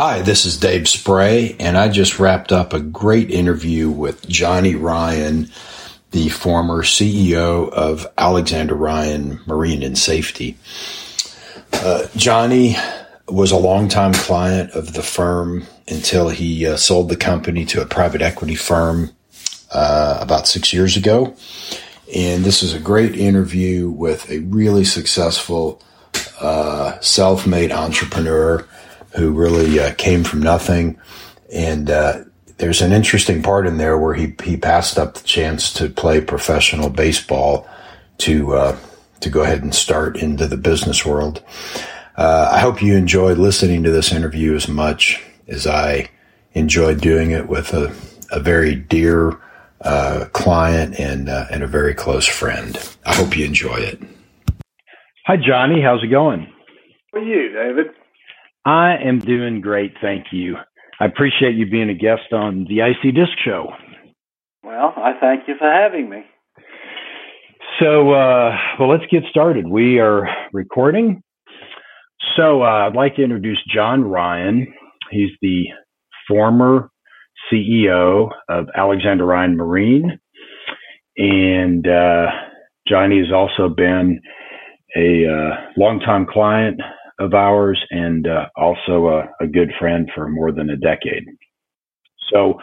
Hi, this is Dave Spray, and I just wrapped up a great interview with Johnny Ryan, the former CEO of Alexander Ryan Marine and Safety. Uh, Johnny was a longtime client of the firm until he uh, sold the company to a private equity firm uh, about six years ago. And this is a great interview with a really successful uh, self made entrepreneur who really uh, came from nothing. And uh, there's an interesting part in there where he, he passed up the chance to play professional baseball to uh, to go ahead and start into the business world. Uh, I hope you enjoyed listening to this interview as much as I enjoyed doing it with a, a very dear uh, client and uh, and a very close friend. I hope you enjoy it. Hi, Johnny. How's it going? How are you, David? I am doing great, thank you. I appreciate you being a guest on the IC-DISC Show. Well, I thank you for having me. So, uh, well, let's get started. We are recording. So, uh, I'd like to introduce John Ryan. He's the former CEO of Alexander Ryan Marine. And uh, Johnny has also been a uh, longtime client of ours and uh, also a, a, good friend for more than a decade. So,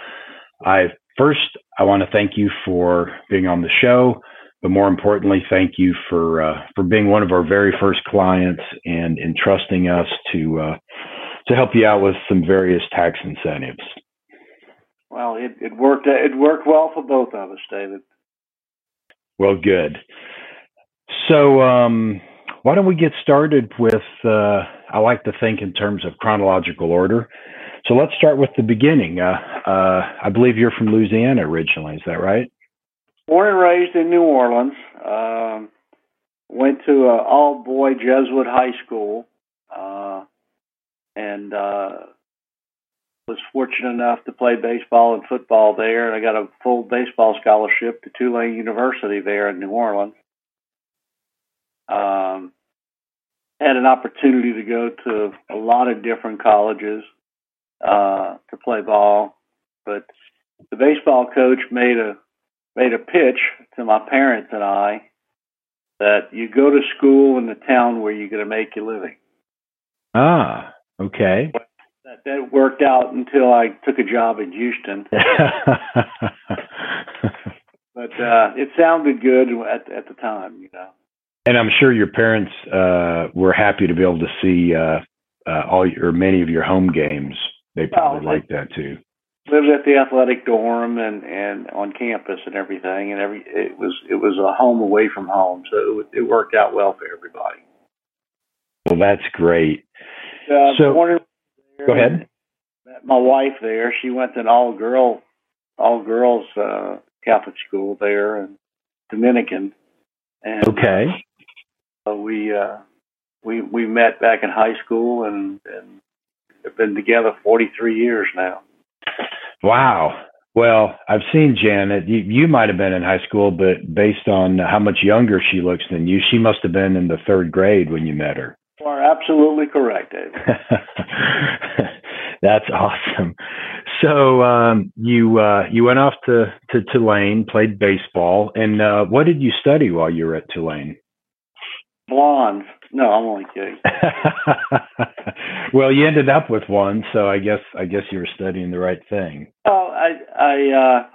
I first I want to thank you for being on the show, but more importantly, thank you for uh, for being one of our very first clients and entrusting us to uh, to help you out with some various tax incentives. Well, it, it worked. It worked well for both of us, David. Well, good. So, um, why don't we get started with? Uh, I like to think in terms of chronological order. So let's start with the beginning. Uh, uh, I believe you're from Louisiana originally. Is that right? Born and raised in New Orleans. Um, went to an all boy Jesuit high school, uh, and uh, was fortunate enough to play baseball and football there. And I got a full baseball scholarship to Tulane University there in New Orleans. Um, had an opportunity to go to a lot of different colleges uh, to play ball, but the baseball coach made a made a pitch to my parents and I that you go to school in the town where you're going to make your living. Ah, okay that, that worked out until I took a job in Houston. but uh, it sounded good at at the time, you know. And I'm sure your parents uh, were happy to be able to see uh, uh, all your, or many of your home games. They probably well, liked that too. Lived at the athletic dorm and and on campus and everything, and every it was it was a home away from home, so it, it worked out well for everybody. Well, that's great. Uh, so, Go ahead. Met my wife there. She went to an all girl, all girls uh, Catholic school there in Dominican. And, okay. Uh, we uh, we we met back in high school and and have been together 43 years now. Wow. Well, I've seen Janet. You, you might have been in high school, but based on how much younger she looks than you, she must have been in the third grade when you met her. You are absolutely correct, David. That's awesome. So um, you uh, you went off to, to Tulane, played baseball, and uh, what did you study while you were at Tulane? Blonde. No, I'm only kidding. well, you ended up with one, so I guess I guess you were studying the right thing. Oh, I I uh,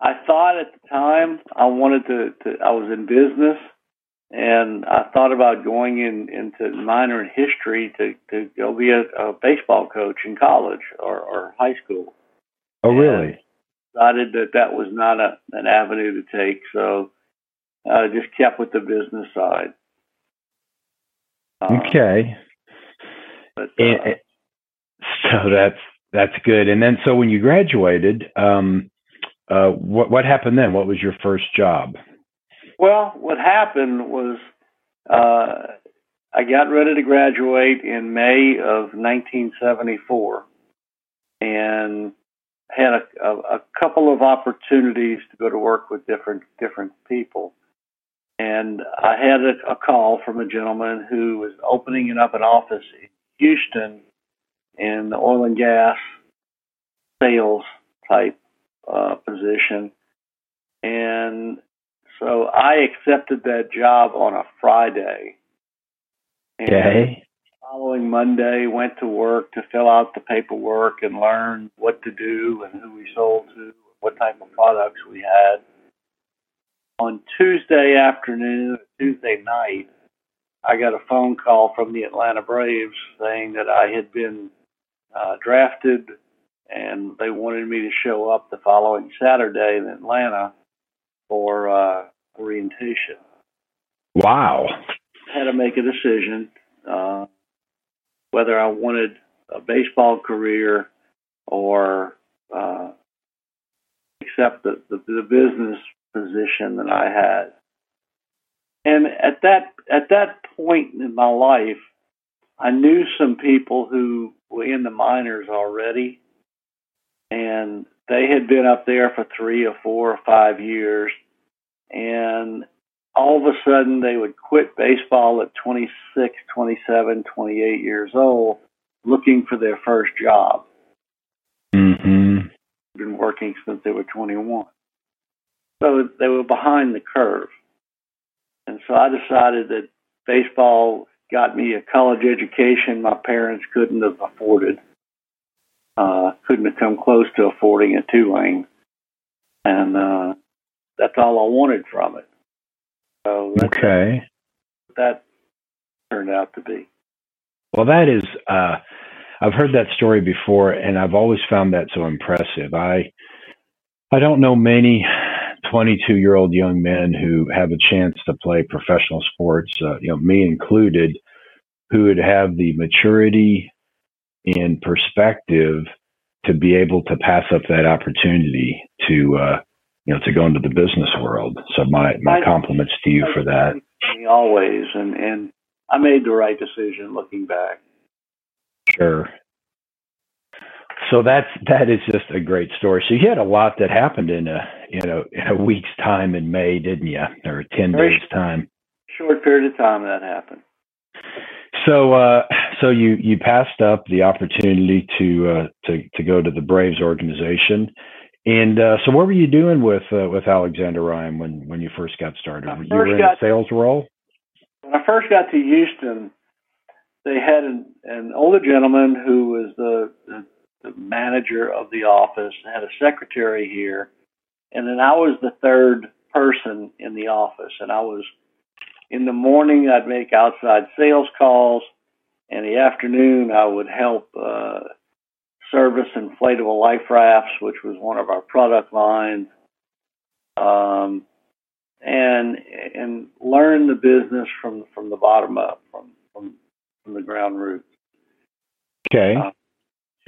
I thought at the time I wanted to, to I was in business and I thought about going in into minor in history to to go be a, a baseball coach in college or, or high school. Oh, really? decided that that was not a an avenue to take, so I just kept with the business side. Um, okay. But, uh, and, so that's that's good. And then, so when you graduated, um, uh, what what happened then? What was your first job? Well, what happened was uh, I got ready to graduate in May of 1974 and had a, a, a couple of opportunities to go to work with different different people. And I had a, a call from a gentleman who was opening up an office in Houston in the oil and gas sales type uh, position. And so I accepted that job on a Friday. And okay. Following Monday, went to work to fill out the paperwork and learn what to do and who we sold to, what type of products we had. On Tuesday afternoon, Tuesday night, I got a phone call from the Atlanta Braves saying that I had been uh, drafted and they wanted me to show up the following Saturday in Atlanta for uh, orientation. Wow. Had to make a decision uh, whether I wanted a baseball career or uh, accept the, the, the business position that I had. And at that at that point in my life, I knew some people who were in the minors already, and they had been up there for three or four or five years, and all of a sudden they would quit baseball at 26, 27, 28 years old, looking for their first job. Mm-hmm. Been working since they were 21, so they were behind the curve. And so I decided that baseball got me a college education my parents couldn't have afforded. Uh, couldn't have come close to affording a Tulane. And uh, that's all I wanted from it. So okay. that turned out to be. Well, that is, uh, I've heard that story before, and I've always found that so impressive. I, I don't know many 22 year old young men who have a chance to play professional sports, uh, you know, me included, who would have the maturity and perspective to be able to pass up that opportunity to, uh, you know, to go into the business world. So my, my compliments to you for that. Always. And, and I made the right decision looking back. Sure. So that's that is just a great story. So you had a lot that happened in a you know in a week's time in May, didn't you, or ten Very days time? Short period of time that happened. So uh, so you you passed up the opportunity to uh, to to go to the Braves organization, and uh, so what were you doing with uh, with Alexander Ryan when when you first got started? First you were in a sales role. When I first got to Houston, they had an, an older gentleman who was the, the the manager of the office, had a secretary here, and then I was the third person in the office. And I was in the morning, I'd make outside sales calls. In the afternoon, I would help uh, service inflatable life rafts, which was one of our product lines, um, and and learn the business from from the bottom up, from from, from the ground roots. Okay. Uh,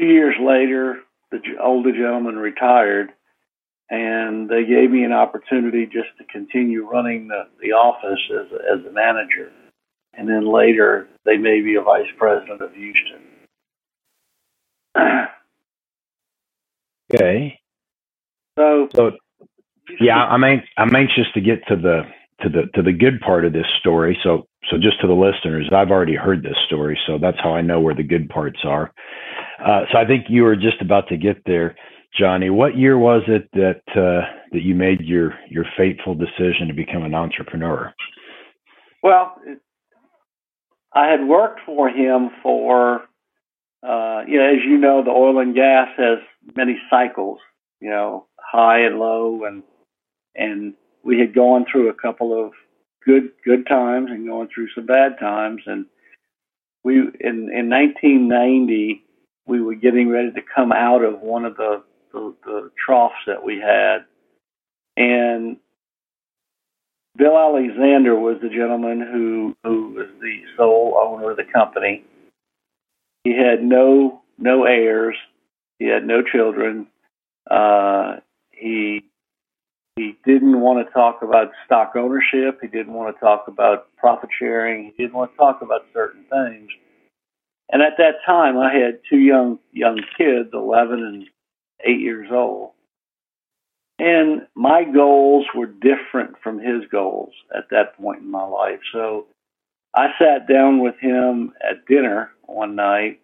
two years later, the older gentleman retired, and they gave me an opportunity just to continue running the, the office as a, as a manager. And then later, they made me a vice president of Houston. okay. So, so yeah, I'm I'm anxious to get to the to the to the good part of this story. So so just to the listeners, I've already heard this story, so that's how I know where the good parts are. Uh, so I think you were just about to get there, Johnny. What year was it that uh, that you made your your fateful decision to become an entrepreneur? Well, I had worked for him for, uh, you know, as you know, the oil and gas has many cycles, you know, high and low, and and we had gone through a couple of good good times and going through some bad times, and we in in 1990 we were getting ready to come out of one of the, the, the troughs that we had. And Bill Alexander was the gentleman who, who was the sole owner of the company. He had no no heirs. He had no children. Uh, he he didn't want to talk about stock ownership. He didn't want to talk about profit sharing. He didn't want to talk about certain things. And at that time, I had two young young kids, 11 and 8 years old. And my goals were different from his goals at that point in my life. So I sat down with him at dinner one night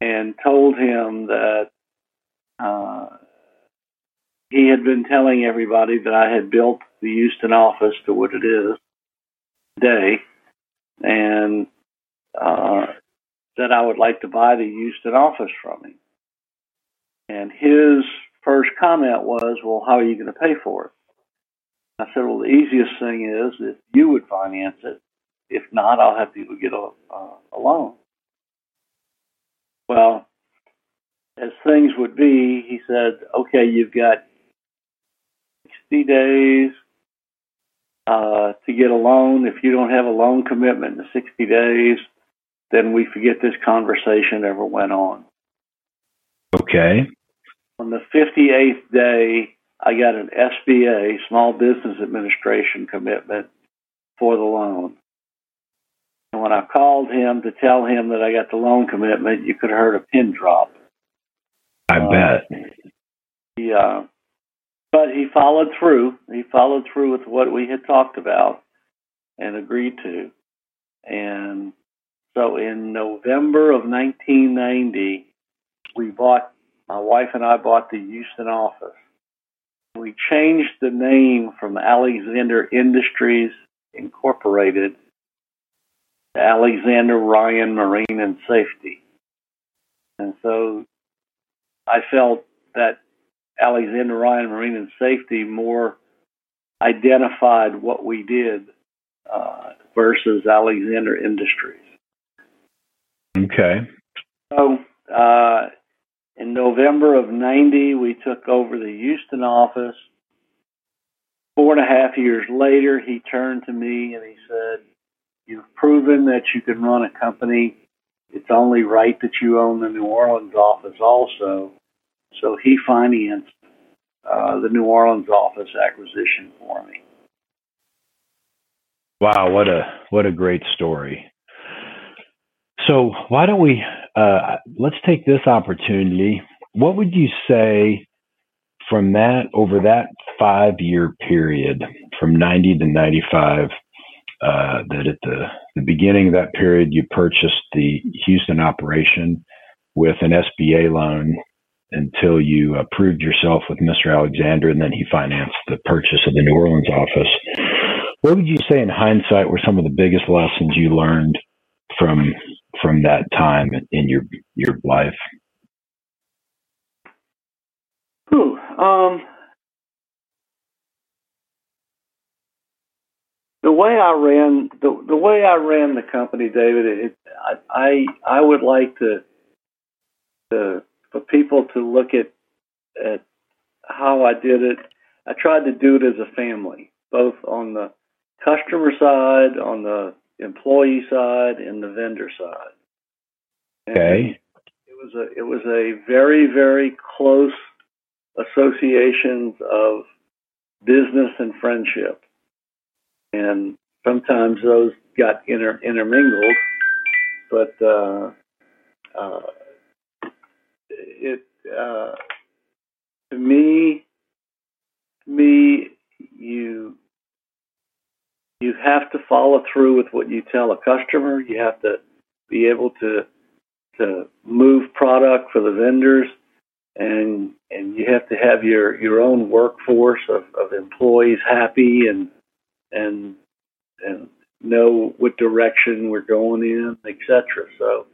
and told him that uh, he had been telling everybody that I had built the Houston office to what it is today, and uh, that I would like to buy the Houston office from him. And his first comment was, "Well, how are you going to pay for it?" I said, "Well, the easiest thing is if you would finance it. If not, I'll have to get a, uh, a loan." Well, as things would be, he said, "Okay, you've got 60 days uh, to get a loan. If you don't have a loan commitment in 60 days, then we forget this conversation ever went on. Okay. On the 58th day, I got an SBA, Small Business Administration commitment for the loan. And when I called him to tell him that I got the loan commitment, you could have heard a pin drop. I uh, bet. Yeah. But he followed through. He followed through with what we had talked about and agreed to. And so in November of 1990, we bought, my wife and I bought the Houston office. We changed the name from Alexander Industries Incorporated to Alexander Ryan Marine and Safety. And so I felt that Alexander Ryan Marine and Safety more identified what we did uh, versus Alexander Industries. Okay. So uh, in November of 90, we took over the Houston office. Four and a half years later, he turned to me and he said, You've proven that you can run a company. It's only right that you own the New Orleans office also. So he financed uh, the New Orleans office acquisition for me. Wow, what a what a great story. So why don't we uh, let's take this opportunity. What would you say from that over that five year period, from ninety to ninety five? Uh, that at the, the beginning of that period you purchased the Houston operation with an SBA loan until you uh, proved yourself with Mr. Alexander, and then he financed the purchase of the New Orleans office. What would you say, in hindsight, were some of the biggest lessons you learned from from that time in your your life? Ooh, um, the way I ran the the way I ran the company, David, it, I, I I would like to to for people to look at at how I did it. I tried to do it as a family, both on the customer side, on the employee side, and the vendor side. And okay. It was a it was a very very close associations of business and friendship, and sometimes those got inter, intermingled, but uh, uh, it uh, to me, me, you you have to follow through with what you tell a customer. You have to be able to to move product for the vendors, and and you have to have your your own workforce of, of employees happy and and and know what direction we're going in, etc. So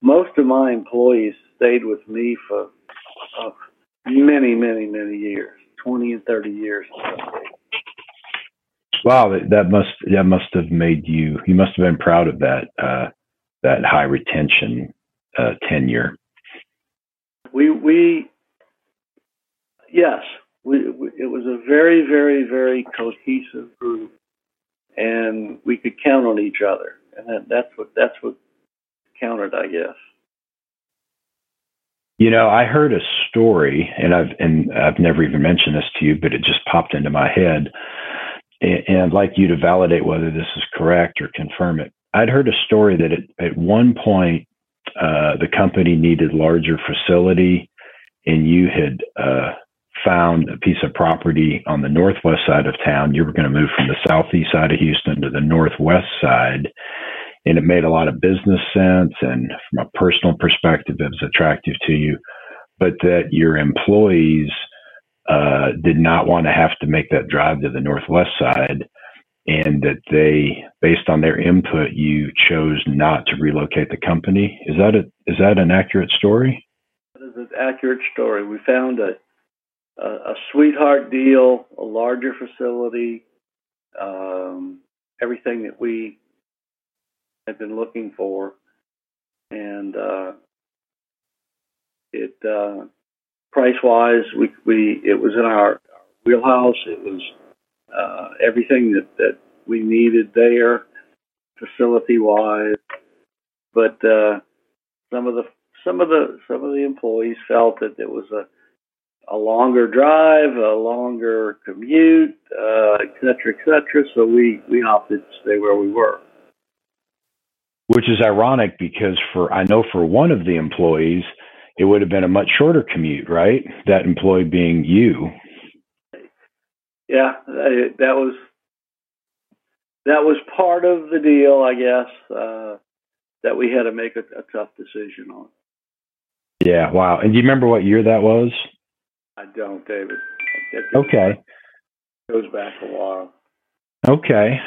most of my employees stayed with me for uh, many, many, many years, twenty and thirty years. Wow, that must that must have made you. You must have been proud of that uh, that high retention uh, tenure. We we yes, we, we, it was a very very very cohesive group, and we could count on each other, and that, that's what that's what counted, I guess. You know, I heard a story, and I've and I've never even mentioned this to you, but it just popped into my head, and I'd like you to validate whether this is correct or confirm it. I'd heard a story that at, at one point uh, the company needed larger facility, and you had uh, found a piece of property on the northwest side of town. You were going to move from the southeast side of Houston to the northwest side, and it made a lot of business sense. And from a personal perspective, it was attractive to you, but that your employees uh, did not want to have to make that drive to the Northwest side and that they, based on their input, you chose not to relocate the company. Is that a, is that an accurate story? That is an accurate story. We found a, a, a sweetheart deal, a larger facility, um, everything that we had been looking for, and uh, it uh, price wise, we we it was in our, wheelhouse. It was uh, everything that that we needed there, facility wise. But uh, some of the some of the some of the employees felt that it was a a longer drive, a longer commute, uh, et cetera, et cetera. So we, we opted to stay where we were. Which is ironic because for, I know for one of the employees, it would have been a much shorter commute, right? That employee being you. Yeah, that was, that was part of the deal, I guess, uh, that we had to make a, a tough decision on. Yeah, wow. And do you remember what year that was? I don't, David. Okay. Goes back a while. Okay.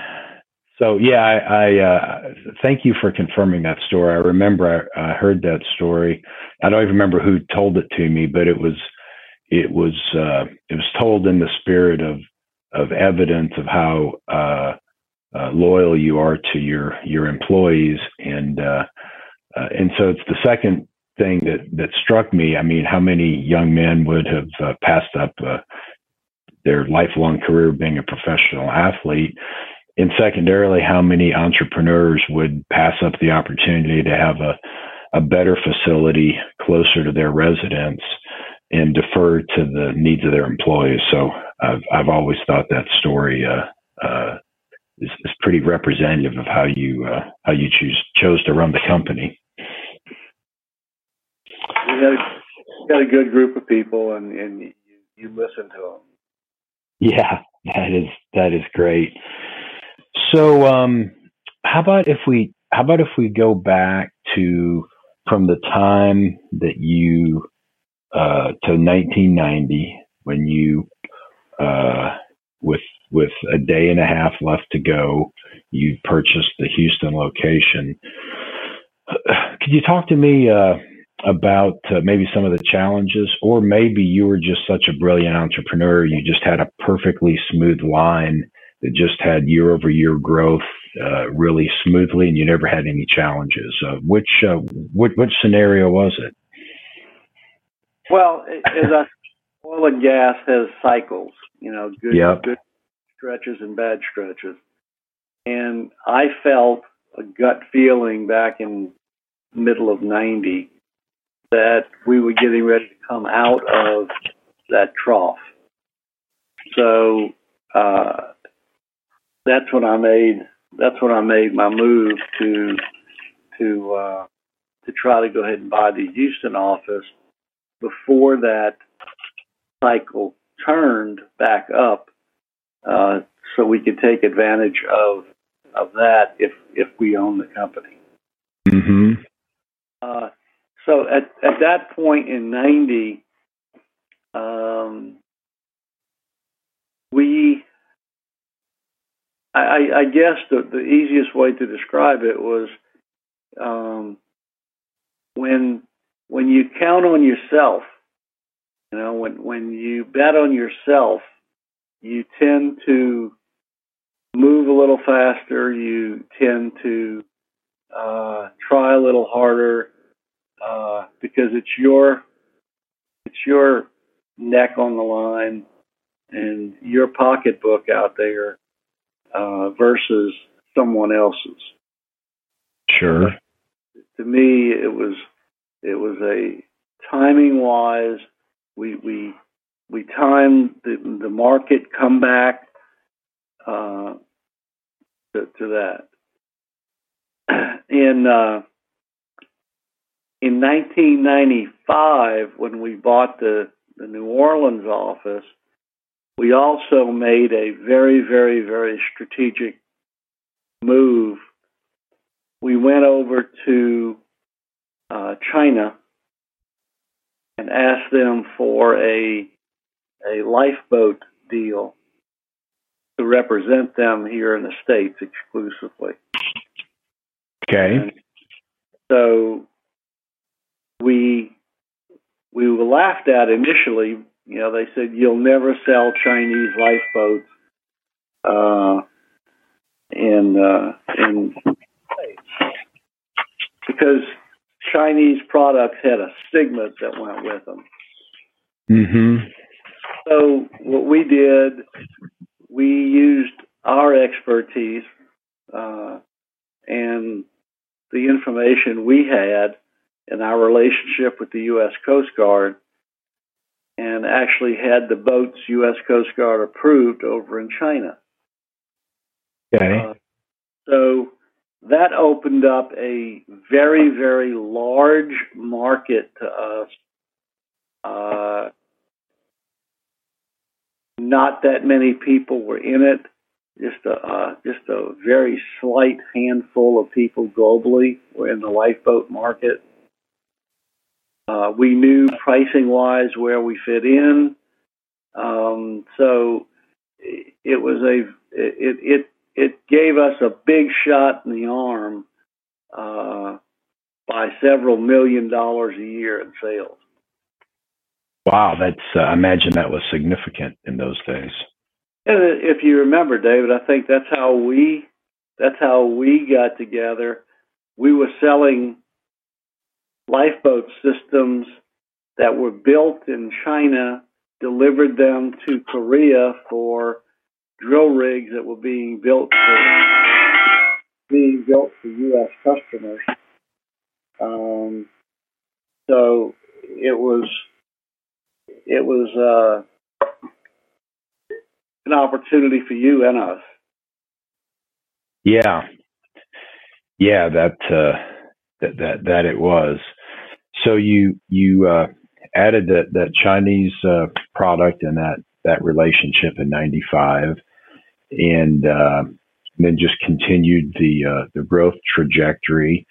So yeah, I, I uh, thank you for confirming that story. I remember I, I heard that story. I don't even remember who told it to me, but it was it was uh, it was told in the spirit of of evidence of how uh, uh loyal you are to your your employees, and uh, uh, and so it's the second thing that that struck me. I mean, how many young men would have passed up their lifelong career being a professional athlete? And secondarily, how many entrepreneurs would pass up the opportunity to have a a better facility closer to their residence and defer to the needs of their employees? So I've I've always thought that story uh, uh, is, is pretty representative of how you uh, how you choose chose to run the company you got a, got a good group of people, and and you, you listen to them. Yeah, that is that is great. So, um, how about if we how about if we go back to from the time that you uh, to 1990 when you uh, with with a day and a half left to go, you purchased the Houston location. Could you talk to me? Uh, about uh, maybe some of the challenges, or maybe you were just such a brilliant entrepreneur, you just had a perfectly smooth line that just had year over year growth uh, really smoothly, and you never had any challenges. Uh, which uh, which which scenario was it? Well, as I oil and gas has cycles, you know, good yep. good stretches and bad stretches, and I felt a gut feeling back in middle of 90 that we were getting ready to come out of that trough. So uh, that's when I made that's when I made my move to to uh, to try to go ahead and buy the Houston office before that cycle turned back up, uh, so we could take advantage of of that if if we own the company. Mm-hmm. Uh, so at, at that point in 90, um, we, I, I guess the, the easiest way to describe it was um, when when you count on yourself, you know, when when you bet on yourself, you tend to move a little faster. You tend to uh, try a little harder uh, because it's your it's your neck on the line and your pocketbook out there uh, versus someone else's. Sure. To me, it was it was a timing wise. We we we timed the the market comeback uh, to, to that. In uh, in 1995, when we bought the, the New Orleans office, we also made a very, very, very strategic move. we went over to uh, China and asked them for a a lifeboat deal to represent them here in the states exclusively. Okay. And so we we were laughed at initially. You know, they said you'll never sell Chinese lifeboats uh, in uh, in because Chinese products had a stigma that went with them. Mm-hmm. So what we did, we used our expertise uh, and the information we had in our relationship with the U.S. Coast Guard, and actually had the boats U.S. Coast Guard approved over in China. Okay. Uh, so that opened up a very, very large market to us. Uh, not that many people were in it. Just a uh, just a very slight handful of people globally were in the lifeboat market. Uh, we knew pricing wise where we fit in, um, so it, it was a it, it it gave us a big shot in the arm uh, by several million dollars a year in sales. Wow, that's uh, I imagine that was significant in those days. And if you remember, David, I think that's how we that's how we got together. We were selling lifeboat systems that were built in China, delivered them to Korea for drill rigs that were being built for being built for U.S. customers. Um, so it was it was uh, an opportunity for you and us. Yeah, yeah, that uh, that that that it was. So you you uh, added that that Chinese uh, product and that that relationship in '95, and uh, then just continued the uh, the growth trajectory.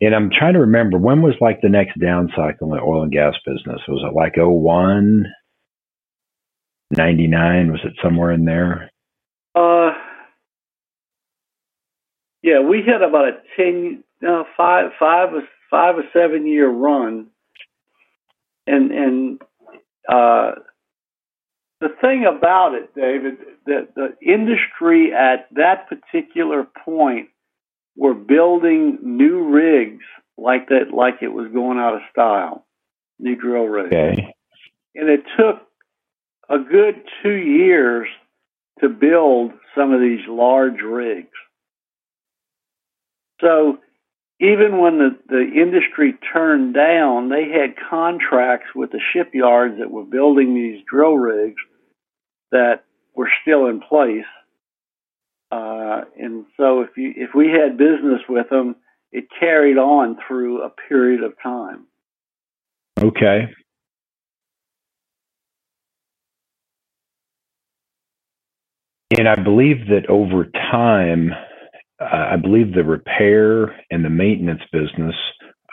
And I'm trying to remember when was like the next down cycle in the oil and gas business? Was it like 01, 99? Was it somewhere in there? Uh, yeah, we had about a ten, no, five, five, five or seven year run, and and uh, the thing about it, David, that the industry at that particular point were building new rigs like that, like it was going out of style, new drill rigs. Okay. And it took a good two years to build some of these large rigs. So even when the, the industry turned down, they had contracts with the shipyards that were building these drill rigs that were still in place. Uh, and so if you if we had business with them, it carried on through a period of time. Okay. And I believe that over time, I believe the repair and the maintenance business,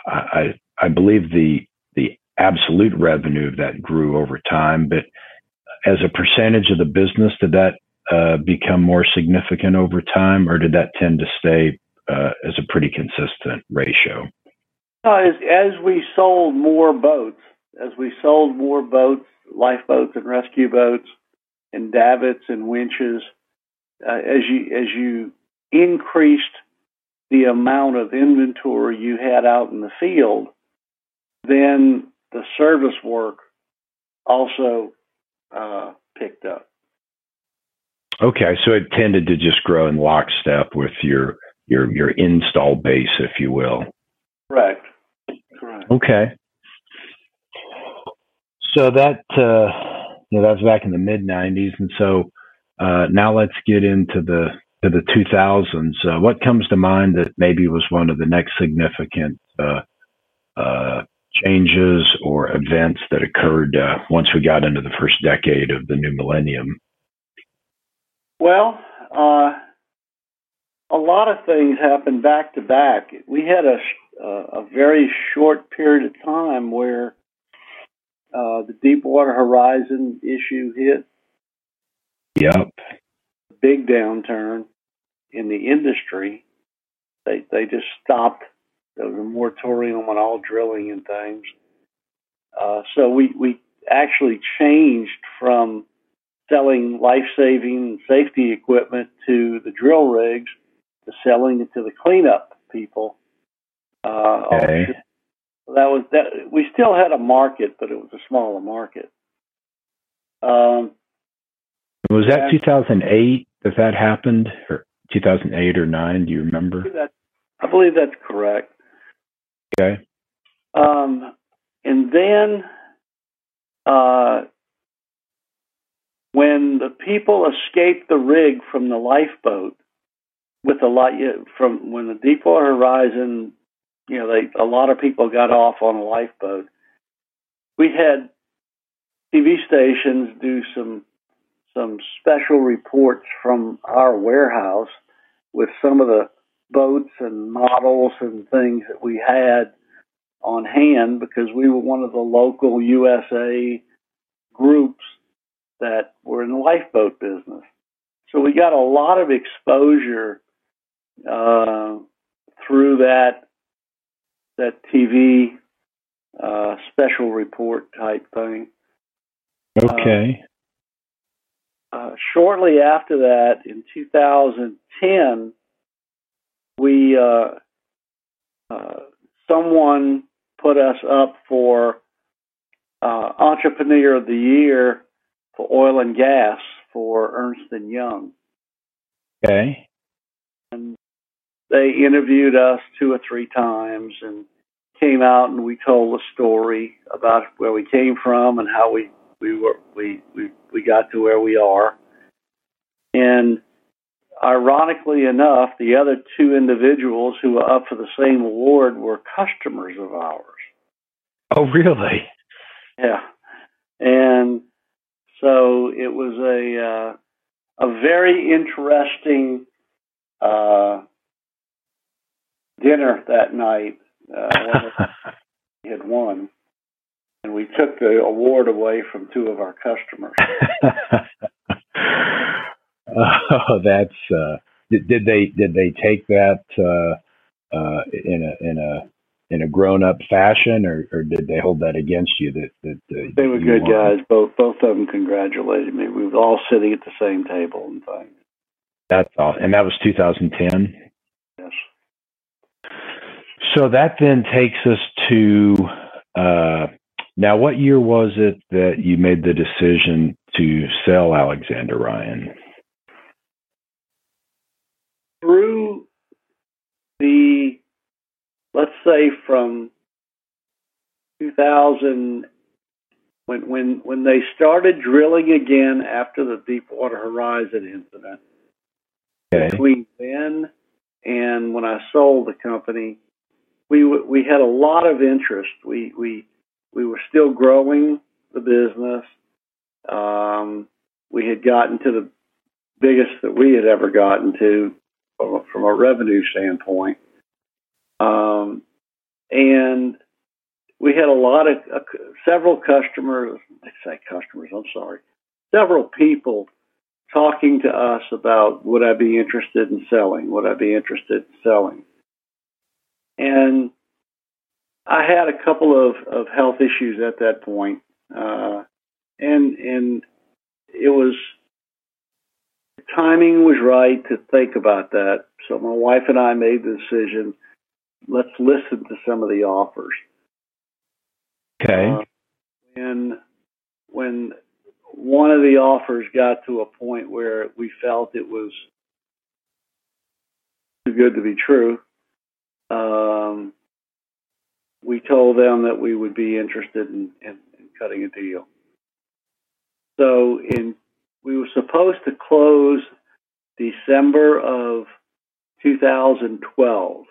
I, I believe the the absolute revenue of that grew over time, but as a percentage of the business, did that uh, become more significant over time, or did that tend to stay uh, as a pretty consistent ratio? Uh, as, as we sold more boats, as we sold more boats, lifeboats and rescue boats, and davits and winches, uh, as you as you increased the amount of inventory you had out in the field, then the service work also uh, picked up. Okay, so it tended to just grow in lockstep with your your your install base, if you will. Correct. Correct. Okay. So that uh, you know, that was back in the mid '90s, and so uh, now let's get into the to the 2000s. Uh, what comes to mind that maybe was one of the next significant uh, uh, changes or events that occurred uh, once we got into the first decade of the new millennium? Well, uh, a lot of things happened back to back. We had a a very short period of time where uh, the Deepwater Horizon issue hit. Yep. Big downturn in the industry. They they just stopped. There was a moratorium on all drilling and things. Uh, so we we actually changed from selling life saving safety equipment to the drill rigs to selling it to the cleanup people. Uh, okay. That was that. We still had a market, but it was a smaller market. Um, was that 2008 that that happened, or 2008 or nine? Do you remember? I believe, that, I believe that's correct. Okay. Um, and then uh, when the people escaped the rig from the lifeboat with the light from when the Deepwater Horizon, you know, they a lot of people got off on a lifeboat. We had TV stations do some some special reports from our warehouse with some of the boats and models and things that we had on hand because we were one of the local USA groups that were in the lifeboat business. So we got a lot of exposure uh, through that that TV uh, special report type thing. Okay. Uh, shortly after that, in 2010, we uh, uh, someone put us up for uh, Entrepreneur of the Year for oil and gas for Ernst and Young. Okay. And they interviewed us two or three times and came out and we told a story about where we came from and how we we were we we, we got to where we are. And ironically enough, the other two individuals who were up for the same award were customers of ours. Oh, really? Yeah. And so it was a uh, a very interesting uh, dinner that night. Uh, we had won, and we took the award away from two of our customers. oh, that's. Uh, did, did they did they take that uh, uh, in a in a in a grown up fashion, or, or did they hold that against you? That that uh, they were good guys. Both both of them congratulated me. We were all sitting at the same table and things. That's awesome, and that was 2010. Yes. So that then takes us to uh, now. What year was it that you made the decision to sell Alexander Ryan? Through the let's say from 2000 when when when they started drilling again after the Deepwater Horizon incident. Okay. Between then and when I sold the company, we we had a lot of interest. We we we were still growing the business. Um, we had gotten to the biggest that we had ever gotten to from, a revenue standpoint. Um, and we had a lot of uh, several customers, I say customers, I'm sorry, several people talking to us about would I be interested in selling? Would I be interested in selling? And I had a couple of, of health issues at that point, uh, and and it was timing was right to think about that. So my wife and I made the decision let's listen to some of the offers. Okay. Uh, and when one of the offers got to a point where we felt it was too good to be true, um, we told them that we would be interested in, in, in cutting a deal. So in we were supposed to close December of 2012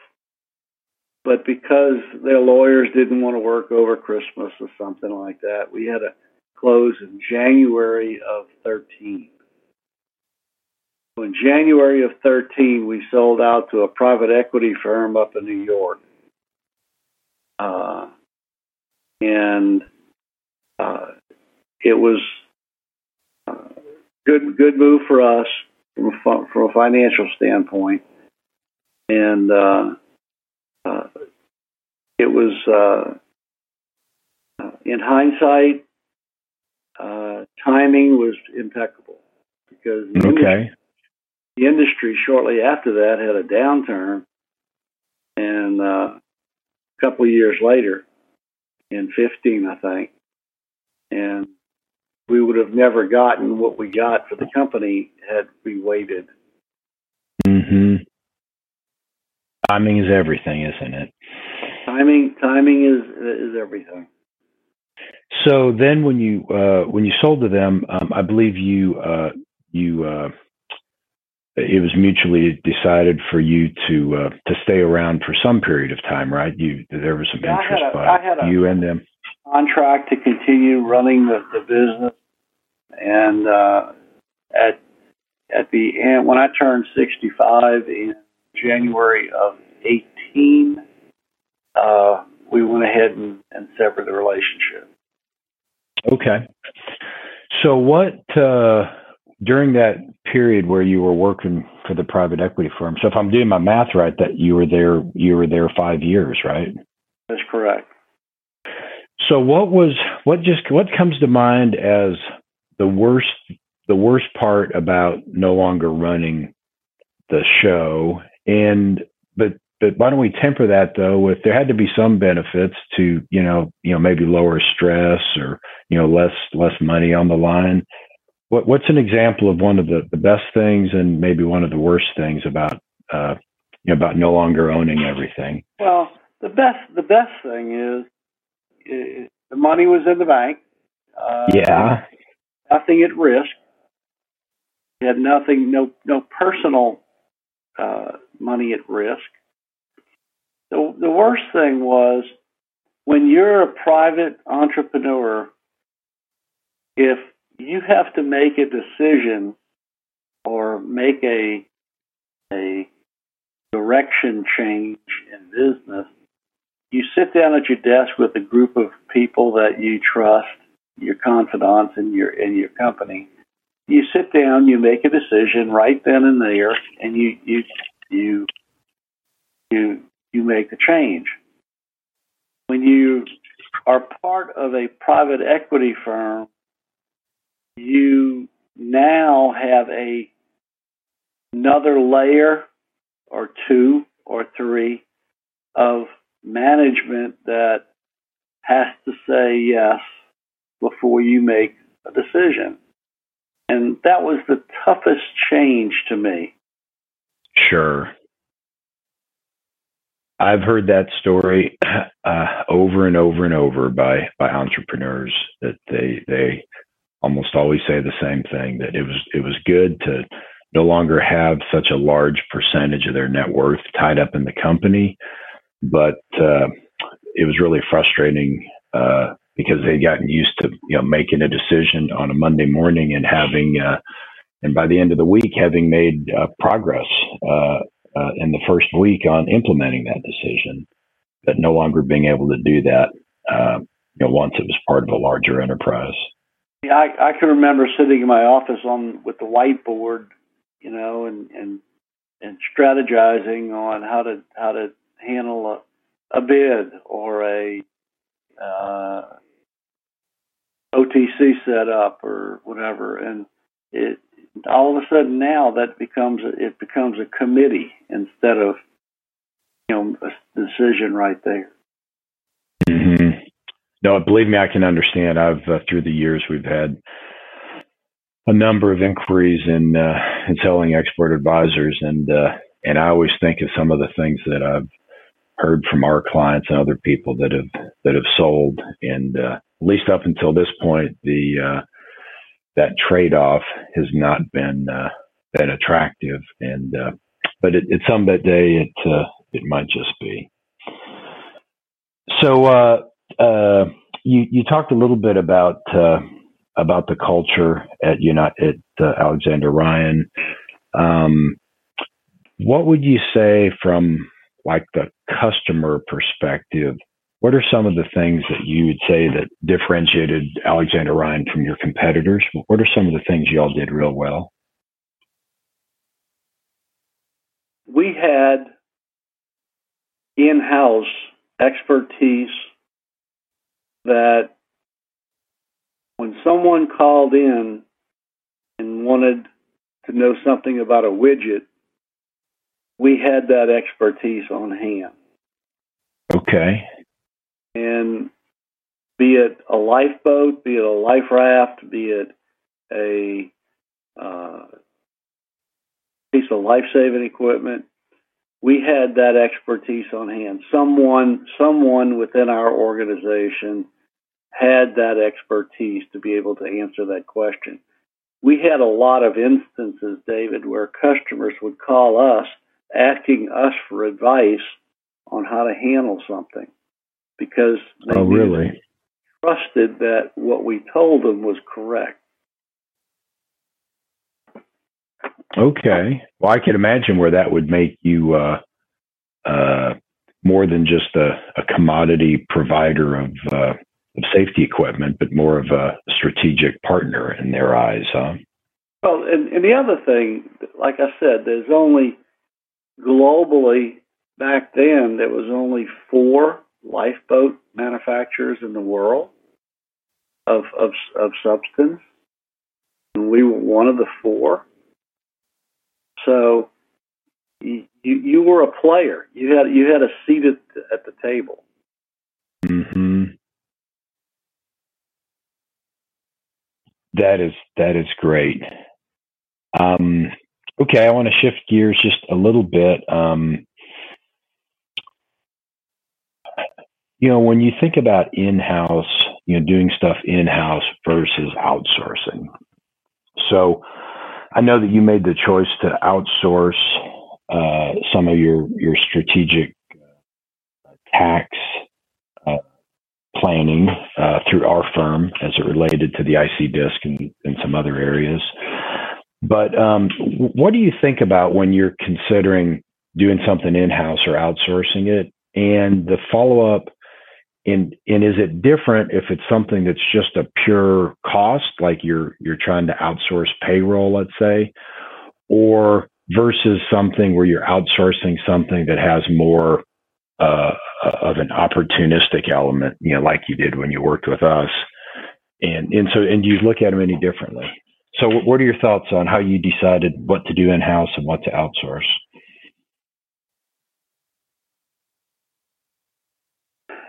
but because their lawyers didn't want to work over Christmas or something like that, we had to close in January of 13. In January of 13, we sold out to a private equity firm up in New York. Uh, and uh, it was uh, good good move for us from a, from a financial standpoint, and uh, uh, it was in hindsight, uh, timing was impeccable because the, Okay. industry, the industry shortly after that had a downturn, and uh, a couple of years later, in 15, I think, and we would have never gotten what we got for the company had we waited. Mm-hmm. Timing is everything, isn't it? Timing, timing is is everything. So then, when you uh, when you sold to them, um, I believe you uh, you uh, it was mutually decided for you to uh, to stay around for some period of time, right? You there was some Yeah, interest a- by I had a- you and them. Contract to continue running the, the business, and uh, at at the end when I turned 65 in January of 18, uh, we went ahead and, and severed the relationship. Okay. So what uh, during that period where you were working for the private equity firm? So if I'm doing my math right, that you were there you were there five years, right? That's correct. So what was what just what comes to mind as the worst the worst part about no longer running the show and but but why don't we temper that though with there had to be some benefits to you know you know maybe lower stress or you know less less money on the line what what's an example of one of the the best things and maybe one of the worst things about uh you know about no longer owning everything Well, the best the best thing is uh, the money was in the bank. Uh, yeah nothing at risk. We had nothing, no no personal uh, money at risk. The the worst thing was when you're a private entrepreneur. If you have to make a decision or make a a direction change in business, you sit down at your desk with a group of people that you trust your confidants in your in your company. You sit down, you make a decision right then and there, and you you you you you make the change. When you are part of a private equity firm, you now have a another layer or two or three of management that has to say yes before you make a decision. And that was the toughest change to me. Sure. I've heard that story uh, over and over and over by by entrepreneurs that they they almost always say the same thing that it was it was good to no longer have such a large percentage of their net worth tied up in the company, but uh, it was really frustrating uh, because they'd gotten used to you know making a decision on a Monday morning and having uh, and by the end of the week having made uh, progress uh, uh, in the first week on implementing that decision, but no longer being able to do that you know once it was part of a larger enterprise. Yeah, I, I can remember sitting in my office on with the whiteboard, you know, and and and strategizing on how to how to handle a, a bid or a uh, OTC setup or whatever, and it all of a sudden now that becomes it becomes a committee instead of you know a decision right there. No, believe me, I can understand. I've uh, through the years we've had a number of inquiries in uh, in selling export advisors, and uh, and I always think of some of the things that I've heard from our clients and other people that have that have sold, and uh, at least up until this point, the uh, that trade off has not been uh, been attractive, and uh, but at some day it uh, it might just be. So uh, uh, you you talked a little bit about uh, about the culture at United uh, Alexander Ryan. Um, what would you say from like the customer perspective? What are some of the things that you would say that differentiated Alexander Ryan from your competitors? What are some of the things y'all did real well? We had in-house expertise that when someone called in and wanted to know something about a widget, we had that expertise on hand. Okay. And be it a lifeboat, be it a life raft, be it a uh, piece of life saving equipment, we had that expertise on hand. Someone, someone within our organization had that expertise to be able to answer that question. We had a lot of instances, David, where customers would call us asking us for advice on how to handle something because they oh, really? trusted that what we told them was correct. Okay. Well, I can imagine where that would make you uh, uh, more than just a, a commodity provider of, uh, of, safety equipment, but more of a strategic partner in their eyes, huh? Well, and, and the other thing, like I said, there's only globally back then there was only four lifeboat manufacturers in the world of of, of substance, and we were one of the four. So you, you were a player. You had you had a seat at the, at the table. Hmm. That is that is great. Um, okay, I want to shift gears just a little bit. Um, you know, when you think about in-house, you know, doing stuff in-house versus outsourcing. So, I know that you made the choice to outsource uh, some of your your strategic uh, tax uh, planning uh, through our firm as it related to the IC-DISC and, and some other areas. But um, what do you think about when you're considering doing something in house or outsourcing it? And the follow up, and and is it different if it's something that's just a pure cost, like you're you're trying to outsource payroll, let's say, or versus something where you're outsourcing something that has more uh, of an opportunistic element, you know, like you did when you worked with us. And and so and you look at them any differently? So, what are your thoughts on how you decided what to do in house and what to outsource?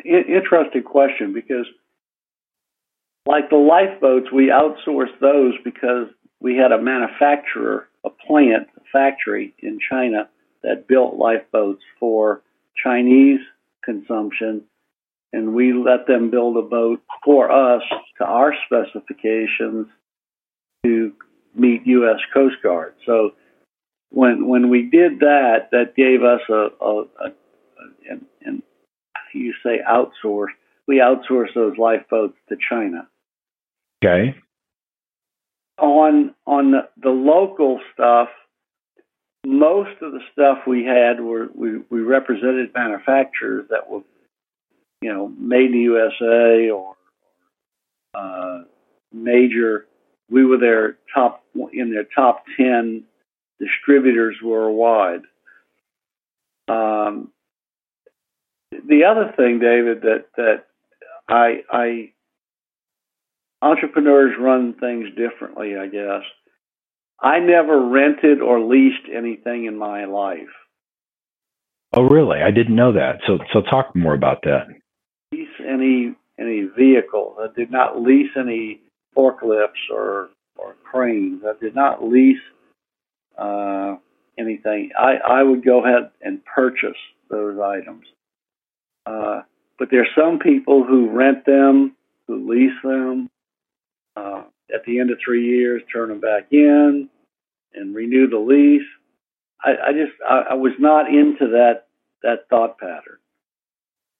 Interesting question because, like the lifeboats, we outsourced those because we had a manufacturer, a plant, a factory in China that built lifeboats for Chinese consumption, and we let them build a boat for us to our specifications to meet U.S. Coast Guard. So when when we did that, that gave us a, a, a, a and, and you say outsource. We outsource those lifeboats to China. Okay. On on the, the local stuff, most of the stuff we had were we, we represented manufacturers that were, you know, made in the USA or uh, major we were their top in their top ten distributors worldwide. Um, the other thing, David, that that I, I entrepreneurs run things differently. I guess I never rented or leased anything in my life. Oh, really? I didn't know that. So, so talk more about that. Lease any any vehicle. I did not lease any forklifts or or cranes. I did not lease uh, anything. I, I would go ahead and purchase those items. Uh, but there are some people who rent them, who lease them. Uh, at the end of three years, turn them back in and renew the lease. I, I just I, I was not into that that thought pattern.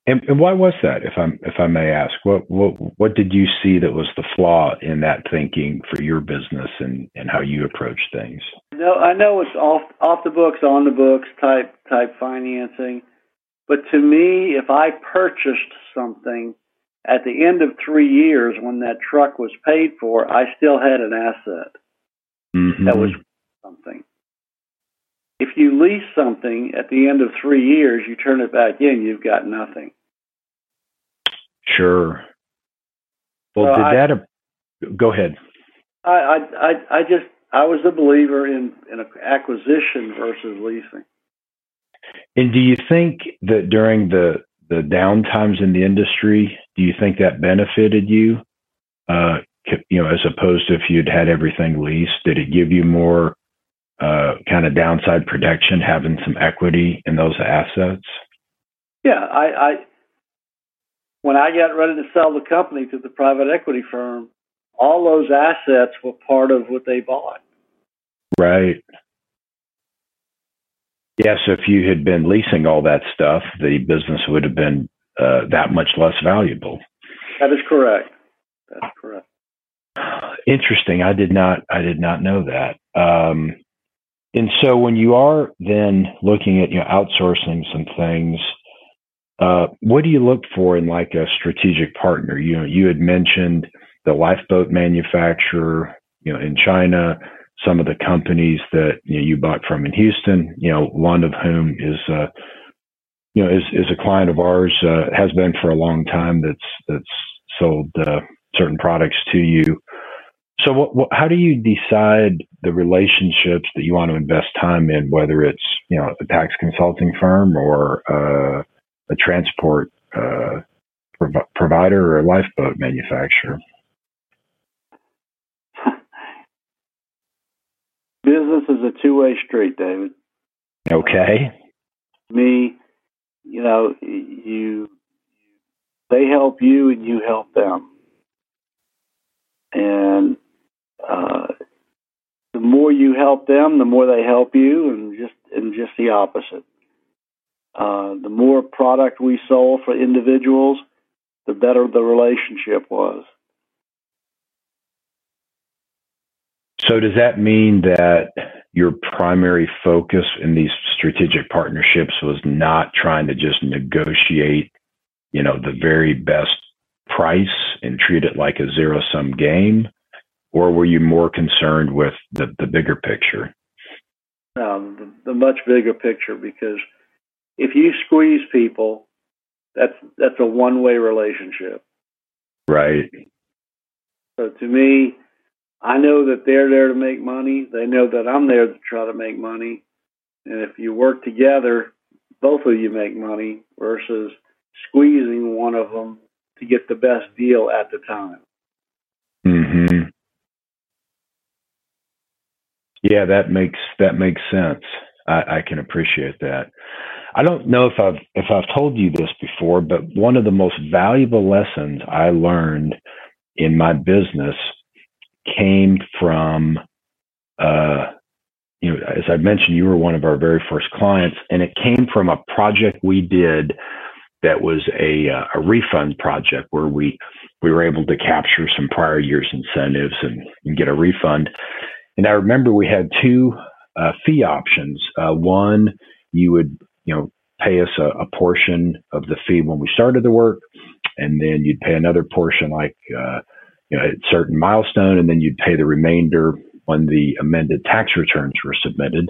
And, and why was that, if I'm if I may ask? What what what did you see that was the flaw in that thinking for your business and and how you approach things? No, I know it's off off the books, on the books type type financing, but to me, if I purchased something at the end of three years when that truck was paid for, I still had an asset mm-hmm. that was something. If you lease something at the end of three years, you turn it back in, you've got nothing. Sure. Well, So did I- that? ap- Go ahead. I, I, I, I just, I was a believer in, in acquisition versus leasing. And do you think that during the the down times in the industry, do you think that benefited you? Uh, you know, as opposed to if you'd had everything leased, did it give you more uh, kind of downside protection having some equity in those assets? Yeah, I, I, when I got ready to sell the company to the private equity firm, all those assets were part of what they bought. Right. Yeah. So if you had been leasing all that stuff, the business would have been uh, that much less valuable. That is correct. That's correct. Interesting. I did not. I did not know that. Um, and so when you are then looking at you know outsourcing some things, uh, what do you look for in like a strategic partner? You know, you had mentioned the lifeboat manufacturer, you know, in China, some of the companies that you, know, you bought from in Houston, you know, one of whom is, uh, you know, is, is a client of ours, uh, has been for a long time that's, that's sold, uh, certain products to you. So what, what, how do you decide the relationships that you want to invest time in, whether it's, you know, a tax consulting firm or, uh, a transport, uh, prov- provider or a lifeboat manufacturer? A two-way street, David. Okay. Me, you know, you, they help you and you help them. And uh, the more you help them, the more they help you, and just and just the opposite. Uh, the more product we sold for individuals, the better the relationship was. So does that mean that your primary focus in these strategic partnerships was not trying to just negotiate, you know, the very best price and treat it like a zero sum game? Or were you more concerned with the, the bigger picture? um, the, the much bigger picture because if you squeeze people, that's that's a one way relationship. Right. So to me, I know that they're there to make money. They know that I'm there to try to make money. And if you work together, both of you make money versus squeezing one of them to get the best deal at the time. hmm Yeah, that makes that makes sense. I, I can appreciate that. I don't know if I've if I've told you this before, but one of the most valuable lessons I learned in my business came from uh you know as I mentioned you were one of our very first clients and it came from a project we did that was a uh, a refund project where we we were able to capture some prior year's incentives and, and get a refund and I remember we had two uh, fee options. Uh, one, you would, you know, pay us a, a, portion of the fee when we started the work, and then you'd pay another portion, like, uh, you know, at a certain milestone, and then you'd pay the remainder when the amended tax returns were submitted.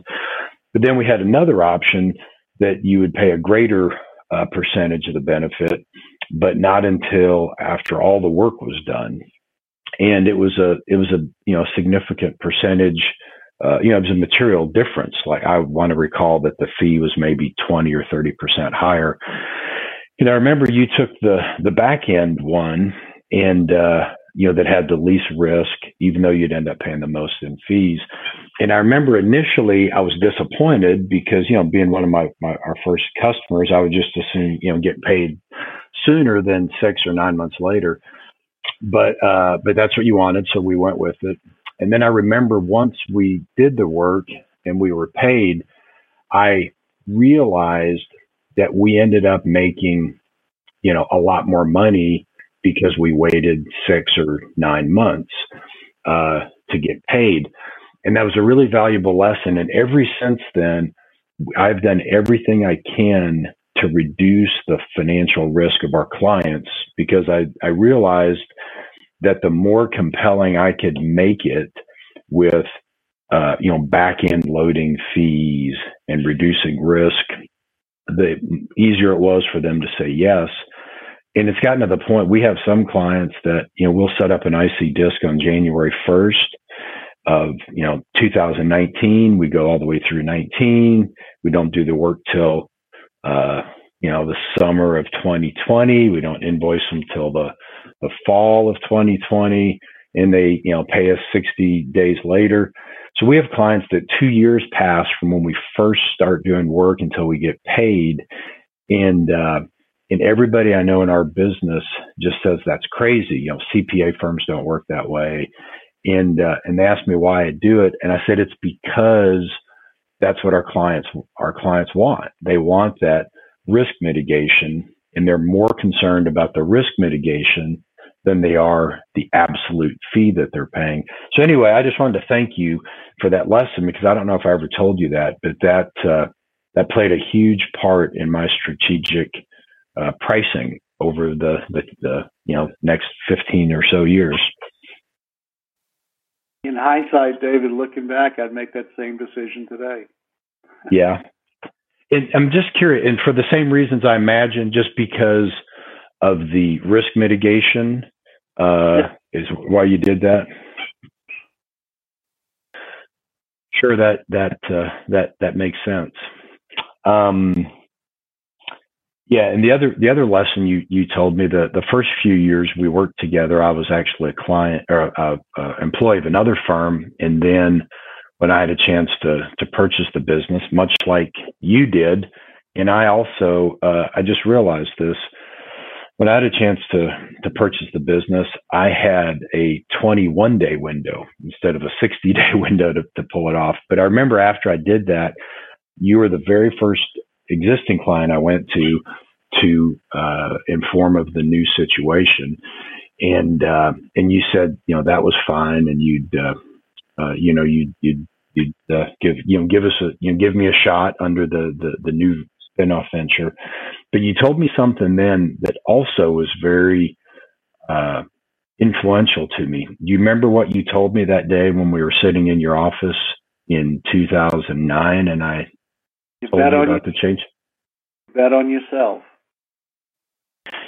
But then we had another option that you would pay a greater uh, percentage of the benefit, but not until after all the work was done. And it was a it was a you know significant percentage uh, you know it was a material difference. Like i want to recall that the fee was maybe 20 or 30 percent higher. And i remember you took the the back end one and uh you know that had the least risk even though you'd end up paying the most in fees and i remember initially i was disappointed because you know being one of my, my our first customers i would just assume you know get paid sooner than six or nine months later but uh, but that's what you wanted, so we went with it. And then I remember once we did the work and we were paid, I realized that we ended up making, you know, a lot more money because we waited six or nine months uh, to get paid. And that was a really valuable lesson. And ever since then, I've done everything I can to reduce the financial risk of our clients because I, I realized that the more compelling I could make it with, uh, you know, back end loading fees and reducing risk, the easier it was for them to say yes. And it's gotten to the point we have some clients that, you know, we'll set up an IC-DISC on January 1st of, you know, 2019. We go all the way through 19. We don't do the work till, uh, you know, the summer of 2020. We don't invoice them till the, the fall of 2020 and they, you know, pay us 60 days later. So we have clients that two years pass from when we first start doing work until we get paid. And, uh, and everybody I know in our business just says that's crazy. You know, CPA firms don't work that way. And, uh, and they asked me why I do it. And I said, it's because that's what our clients, our clients want. They want that risk mitigation and they're more concerned about the risk mitigation than they are the absolute fee that they're paying. So anyway, I just wanted to thank you for that lesson because I don't know if I ever told you that, but that uh, that played a huge part in my strategic uh, pricing over the, the, the you know next 15 or so years. In hindsight, David, looking back, I'd make that same decision today. yeah, and I'm just curious, and for the same reasons I imagine, just because of the risk mitigation uh, yeah. is why you did that. Sure, that that uh, that that makes sense. Um, yeah, and the other the other lesson you you told me that the first few years we worked together, I was actually a client or a, a employee of another firm, and then when I had a chance to to purchase the business, much like you did, and I also uh, I just realized this when I had a chance to to purchase the business, I had a 21 day window instead of a 60 day window to, to pull it off. But I remember after I did that, you were the very first existing client I went to to uh, inform of the new situation, and uh, and you said you know that was fine, and you'd uh, uh you know you'd you'd, you'd uh, give you know give us a you know give me a shot under the the, the new spinoff venture. But you told me something then that also was very uh, influential to me. Do you remember what you told me that day when we were sitting in your office in 2009 and I you told you about the change? Bet on yourself.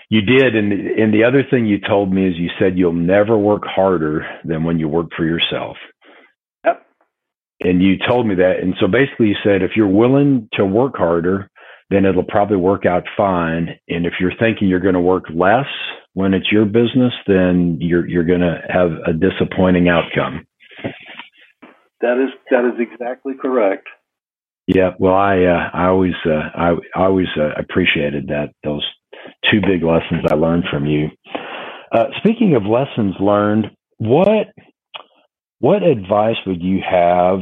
You did, and and the other thing you told me is you said you'll never work harder than when you work for yourself. Yep. And you told me that, and so basically you said if you're willing to work harder, then it'll probably work out fine. And if you're thinking you're going to work less when it's your business, then you're you're going to have a disappointing outcome. That is that is exactly correct. Yeah, well, I uh, I always uh, I, I always uh, appreciated that those two big lessons I learned from you. Uh, speaking of lessons learned, what what advice would you have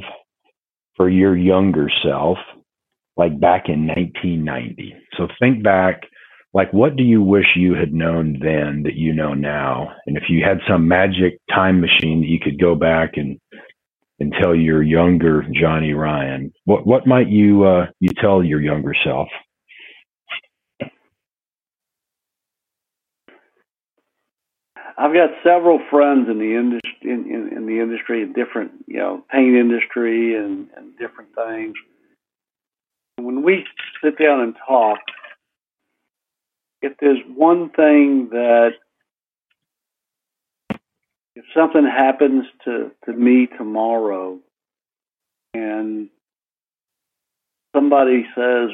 for your younger self like back in 1990. So think back, like what do you wish you had known then that you know now? And if you had some magic time machine that you could go back and tell your younger Johnny Ryan, what what might you uh, you tell your younger self? I've got several friends in the industry in, in, in the industry, in different you know paint industry and, and different things when we sit down and talk, if there's one thing that if something happens to, to me tomorrow and somebody says,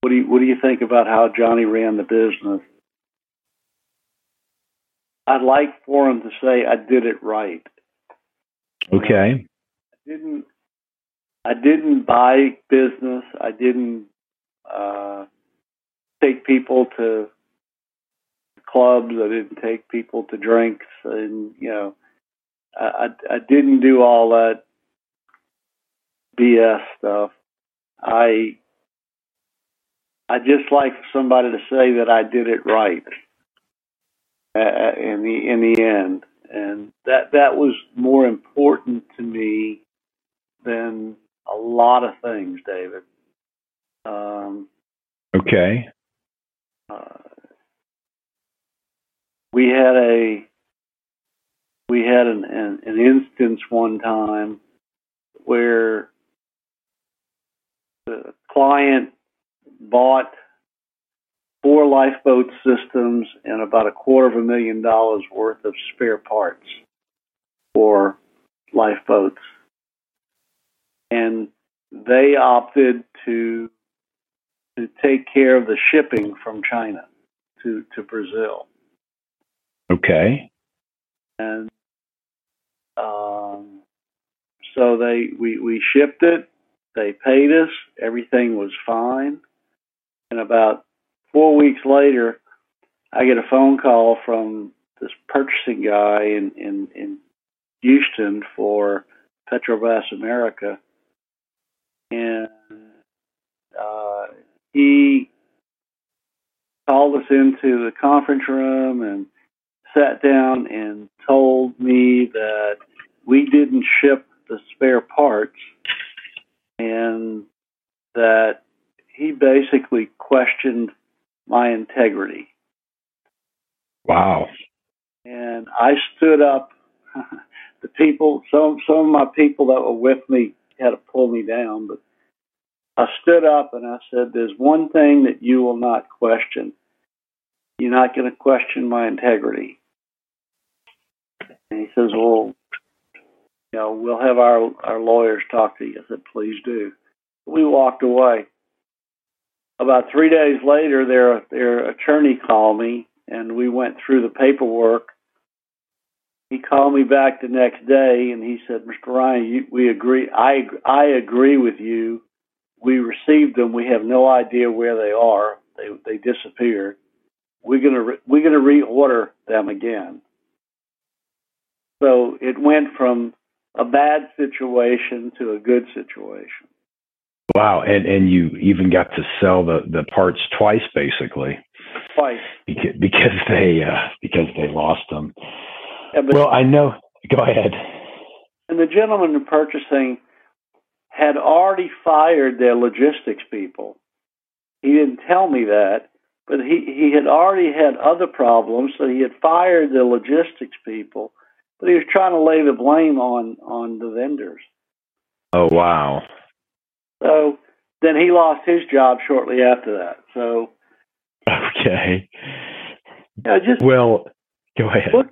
what do you what do you think about how Johnny ran the business? I'd like for him to say I did it right. Okay. I didn't I didn't buy business. I didn't uh, take people to clubs. I didn't take people to drinks, and you know, I, I, I didn't do all that BS stuff. I I just like somebody to say that I did it right uh, in the in the end, and that that was more important to me than a lot of things, David. Um, okay. Uh, we had a we had an, an, an instance one time where the client bought four lifeboat systems and about a quarter of a million dollars worth of spare parts for lifeboats. And they opted to to take care of the shipping from China to, to Brazil. Okay. And um, so they we, we shipped it, they paid us, everything was fine. And about four weeks later I get a phone call from this purchasing guy in, in, in Houston for Petrobras America. And uh, he called us into the conference room and sat down and told me that we didn't ship the spare parts and that he basically questioned my integrity. Wow. And I stood up. the people, some some of my people that were with me had to pull me down, but I stood up and I said, "There's one thing that you will not question. You're not going to question my integrity." And he says, "Well, you know, we'll have our our lawyers talk to you." I said, "Please do." We walked away. About three days later, their their attorney called me, and we went through the paperwork. He called me back the next day, and he said, "Mr. Ryan, you, we agree. I I agree with you. We received them. We have no idea where they are. They they disappeared. We're gonna re, we're gonna reorder them again." So it went from a bad situation to a good situation. Wow, and and you even got to sell the the parts twice, basically. Twice. Because, because they uh, because they lost them. Yeah, well, I know. Go ahead. And the gentleman in purchasing had already fired their logistics people. He didn't tell me that, but he he had already had other problems, so he had fired the logistics people but he was trying to lay the blame on on the vendors. Oh wow! So then he lost his job shortly after that. So okay, yeah, just well, go ahead. Look,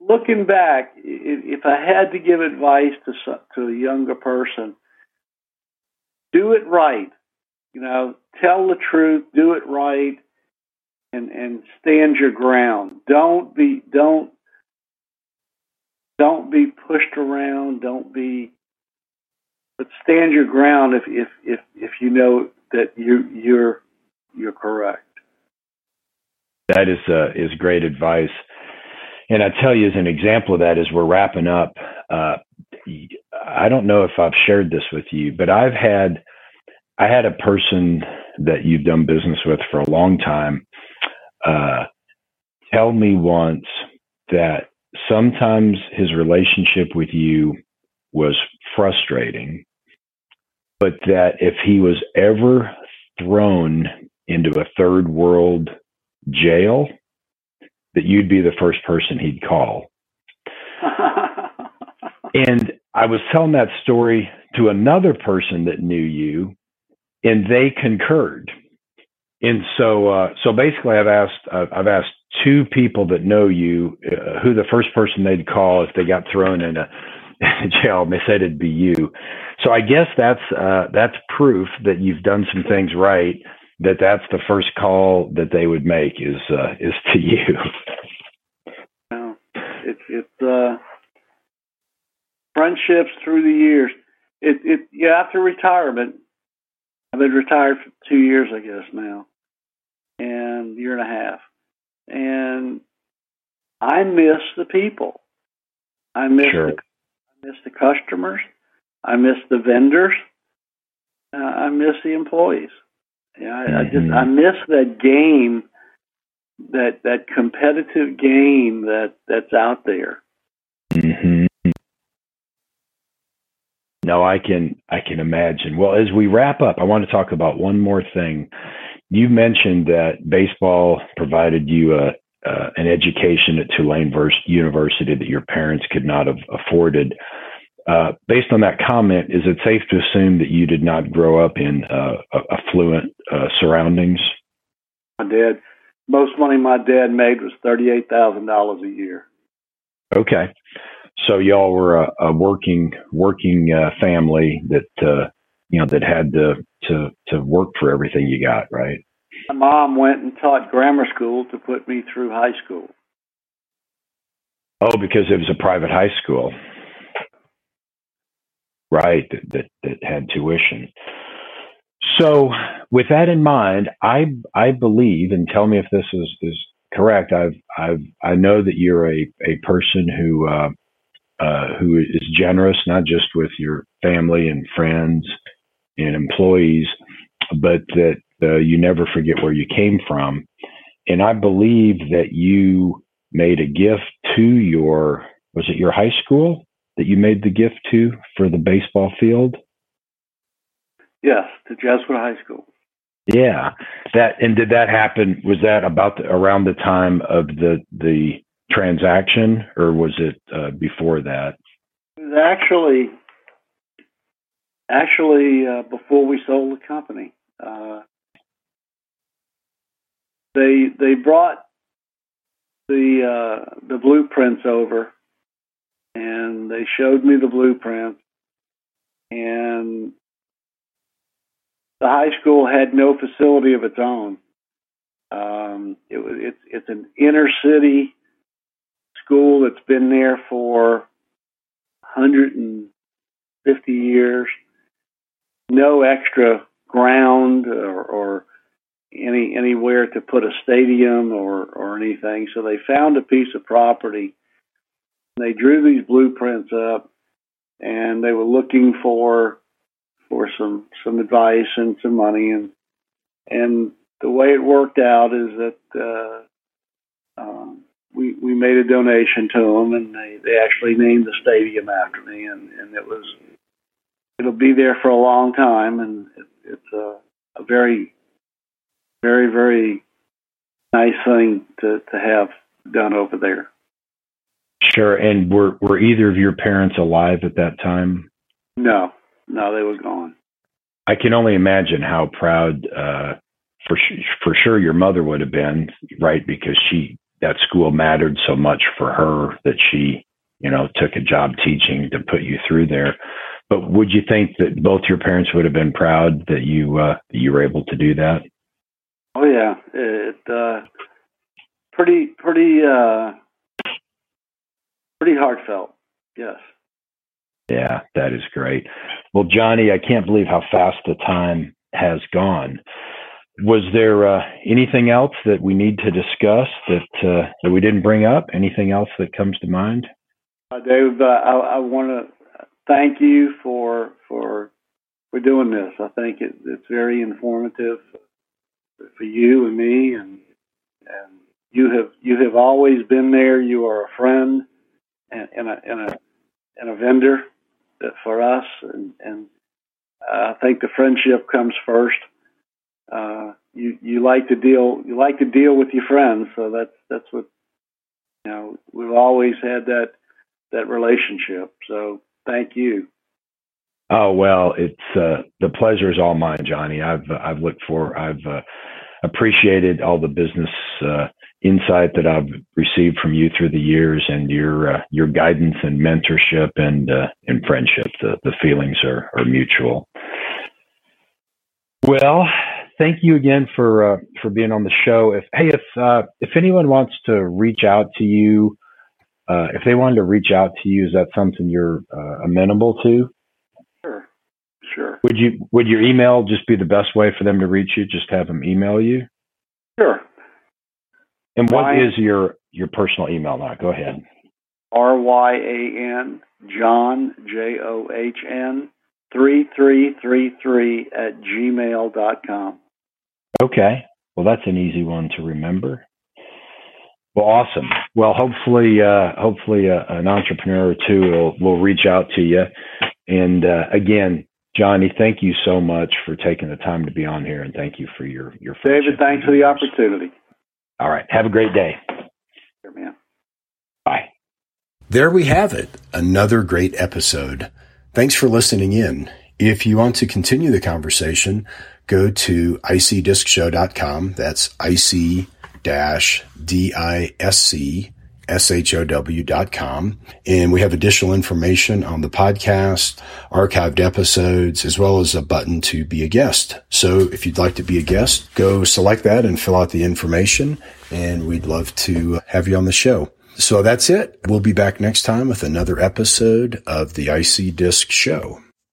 looking back, if I had to give advice to to a younger person, do it right. You know, tell the truth, do it right, and and stand your ground. Don't be don't don't be pushed around. Don't be, but stand your ground if if if if you know that you you're you're correct. That is uh, is great advice. And I tell you, as an example of that, as we're wrapping up, uh, I don't know if I've shared this with you, but I've had I had a person that you've done business with for a long time uh, tell me once that sometimes his relationship with you was frustrating, but that if he was ever thrown into a third world jail, that you'd be the first person he'd call. and I was telling that story to another person that knew you, and they concurred. And so, uh, so basically, I've asked, uh, I've asked two people that know you uh, who the first person they'd call if they got thrown in a, in a jail, and they said it'd be you. So I guess that's uh, that's proof that you've done some things right. That that's the first call that they would make is uh, is to you. It's it's uh, friendships through the years. It it yeah after retirement, I've been retired for two years, I guess now, and year and a half and I miss the people. I miss sure. the I miss the customers. I miss the vendors. Uh, I miss the employees. Yeah, I, mm-hmm. I just I mm-hmm. miss that game, that that competitive game that that's out there. Mm-hmm. No, I can I can imagine. Well, as we wrap up, I want to talk about one more thing. You mentioned that baseball provided you a uh, an education at Tulane University that your parents could not have afforded. Uh, based on that comment, is it safe to assume that you did not grow up in uh, affluent uh, surroundings? My dad, most money my dad made was thirty-eight thousand dollars a year. Okay, so y'all were a, a working working uh, family that uh, you know that had to to to work for everything you got, right? My mom went and taught grammar school to put me through high school. Oh, because it was a private high school, right? That that, that had tuition. So, with that in mind, I I believe, and tell me if this is is correct. I've I've I know that you're a a person who uh, uh, who is generous, not just with your family and friends and employees, but that uh, you never forget where you came from. And I believe that you made a gift to your was it your high school that you made the gift to for the baseball field? Yes, to Jesuit High School. Yeah, that and did that happen? Was that about the, around the time of the the transaction, or was it uh, before that? It was actually actually uh, before we sold the company. Uh, they they brought the uh, the blueprints over, and they showed me the blueprints, and the high school had no facility of its own. Um, it was it's it's an inner city school that's been there for 150 years. No extra ground or, or any anywhere to put a stadium or or anything. So they found a piece of property. They drew these blueprints up, and they were looking for for some some advice and some money and and the way it worked out is that uh, um, we we made a donation to them and they they actually named the stadium after me and and it was it'll be there for a long time and it, it's a, a very very, very nice thing to, to have done over there. Sure. And were, were either of your parents alive at that time? No, no, they were gone. I can only imagine how proud, uh, for for sure, your mother would have been, right? Because she that school mattered so much for her that she, you know, took a job teaching to put you through there. But would you think that both your parents would have been proud that you uh, that you were able to do that? Oh yeah, it uh, pretty pretty uh, pretty heartfelt. Yes. Yeah, that is great. Well, Johnny, I can't believe how fast the time has gone. Was there uh, anything else that we need to discuss that uh, that we didn't bring up? Anything else that comes to mind? Uh, Dave, uh, I, I want to thank you for for for doing this. I think it, it's very informative for you and me, and and you have you have always been there. You are a friend and, and a and a and a vendor for us, and and I think the friendship comes first. Uh, you you like to deal you like to deal with your friends, so that's that's what you know. We've always had that that relationship. So thank you. Oh well, it's uh, the pleasure is all mine, Johnny. I've I've looked for I've uh, appreciated all the business uh, insight that I've received from you through the years, and your uh, your guidance and mentorship and uh, and friendship. The the feelings are are mutual. Well, thank you again for uh, for being on the show. If hey, if if anyone wants to reach out to you, uh, if they wanted to reach out to you, is that something you're uh, amenable to? Sure, sure. Would you would your email just be the best way for them to reach you? Just have them email you. Sure. And what Ryan, is your your personal email now? Go ahead. R Y A N John J O H N three three three three at gmail dot com. Okay. Well, that's an easy one to remember. Well, awesome. Well, hopefully, uh, hopefully, uh, an entrepreneur or two will will reach out to you And uh, again, Johnny, thank you so much for taking the time to be on here, and thank you for your your. David, thanks for the opportunity. All right, have a great day. Sure, man. Bye. There we have it, another great episode. Thanks for listening in. If you want to continue the conversation, go to icdiscshow.com. That's ic-disc S-H-O-W.com. And we have additional information on the podcast, archived episodes, as well as a button to be a guest. So if you'd like to be a guest, go select that and fill out the information. And we'd love to have you on the show. So that's it. We'll be back next time with another episode of the IC-DISC Show.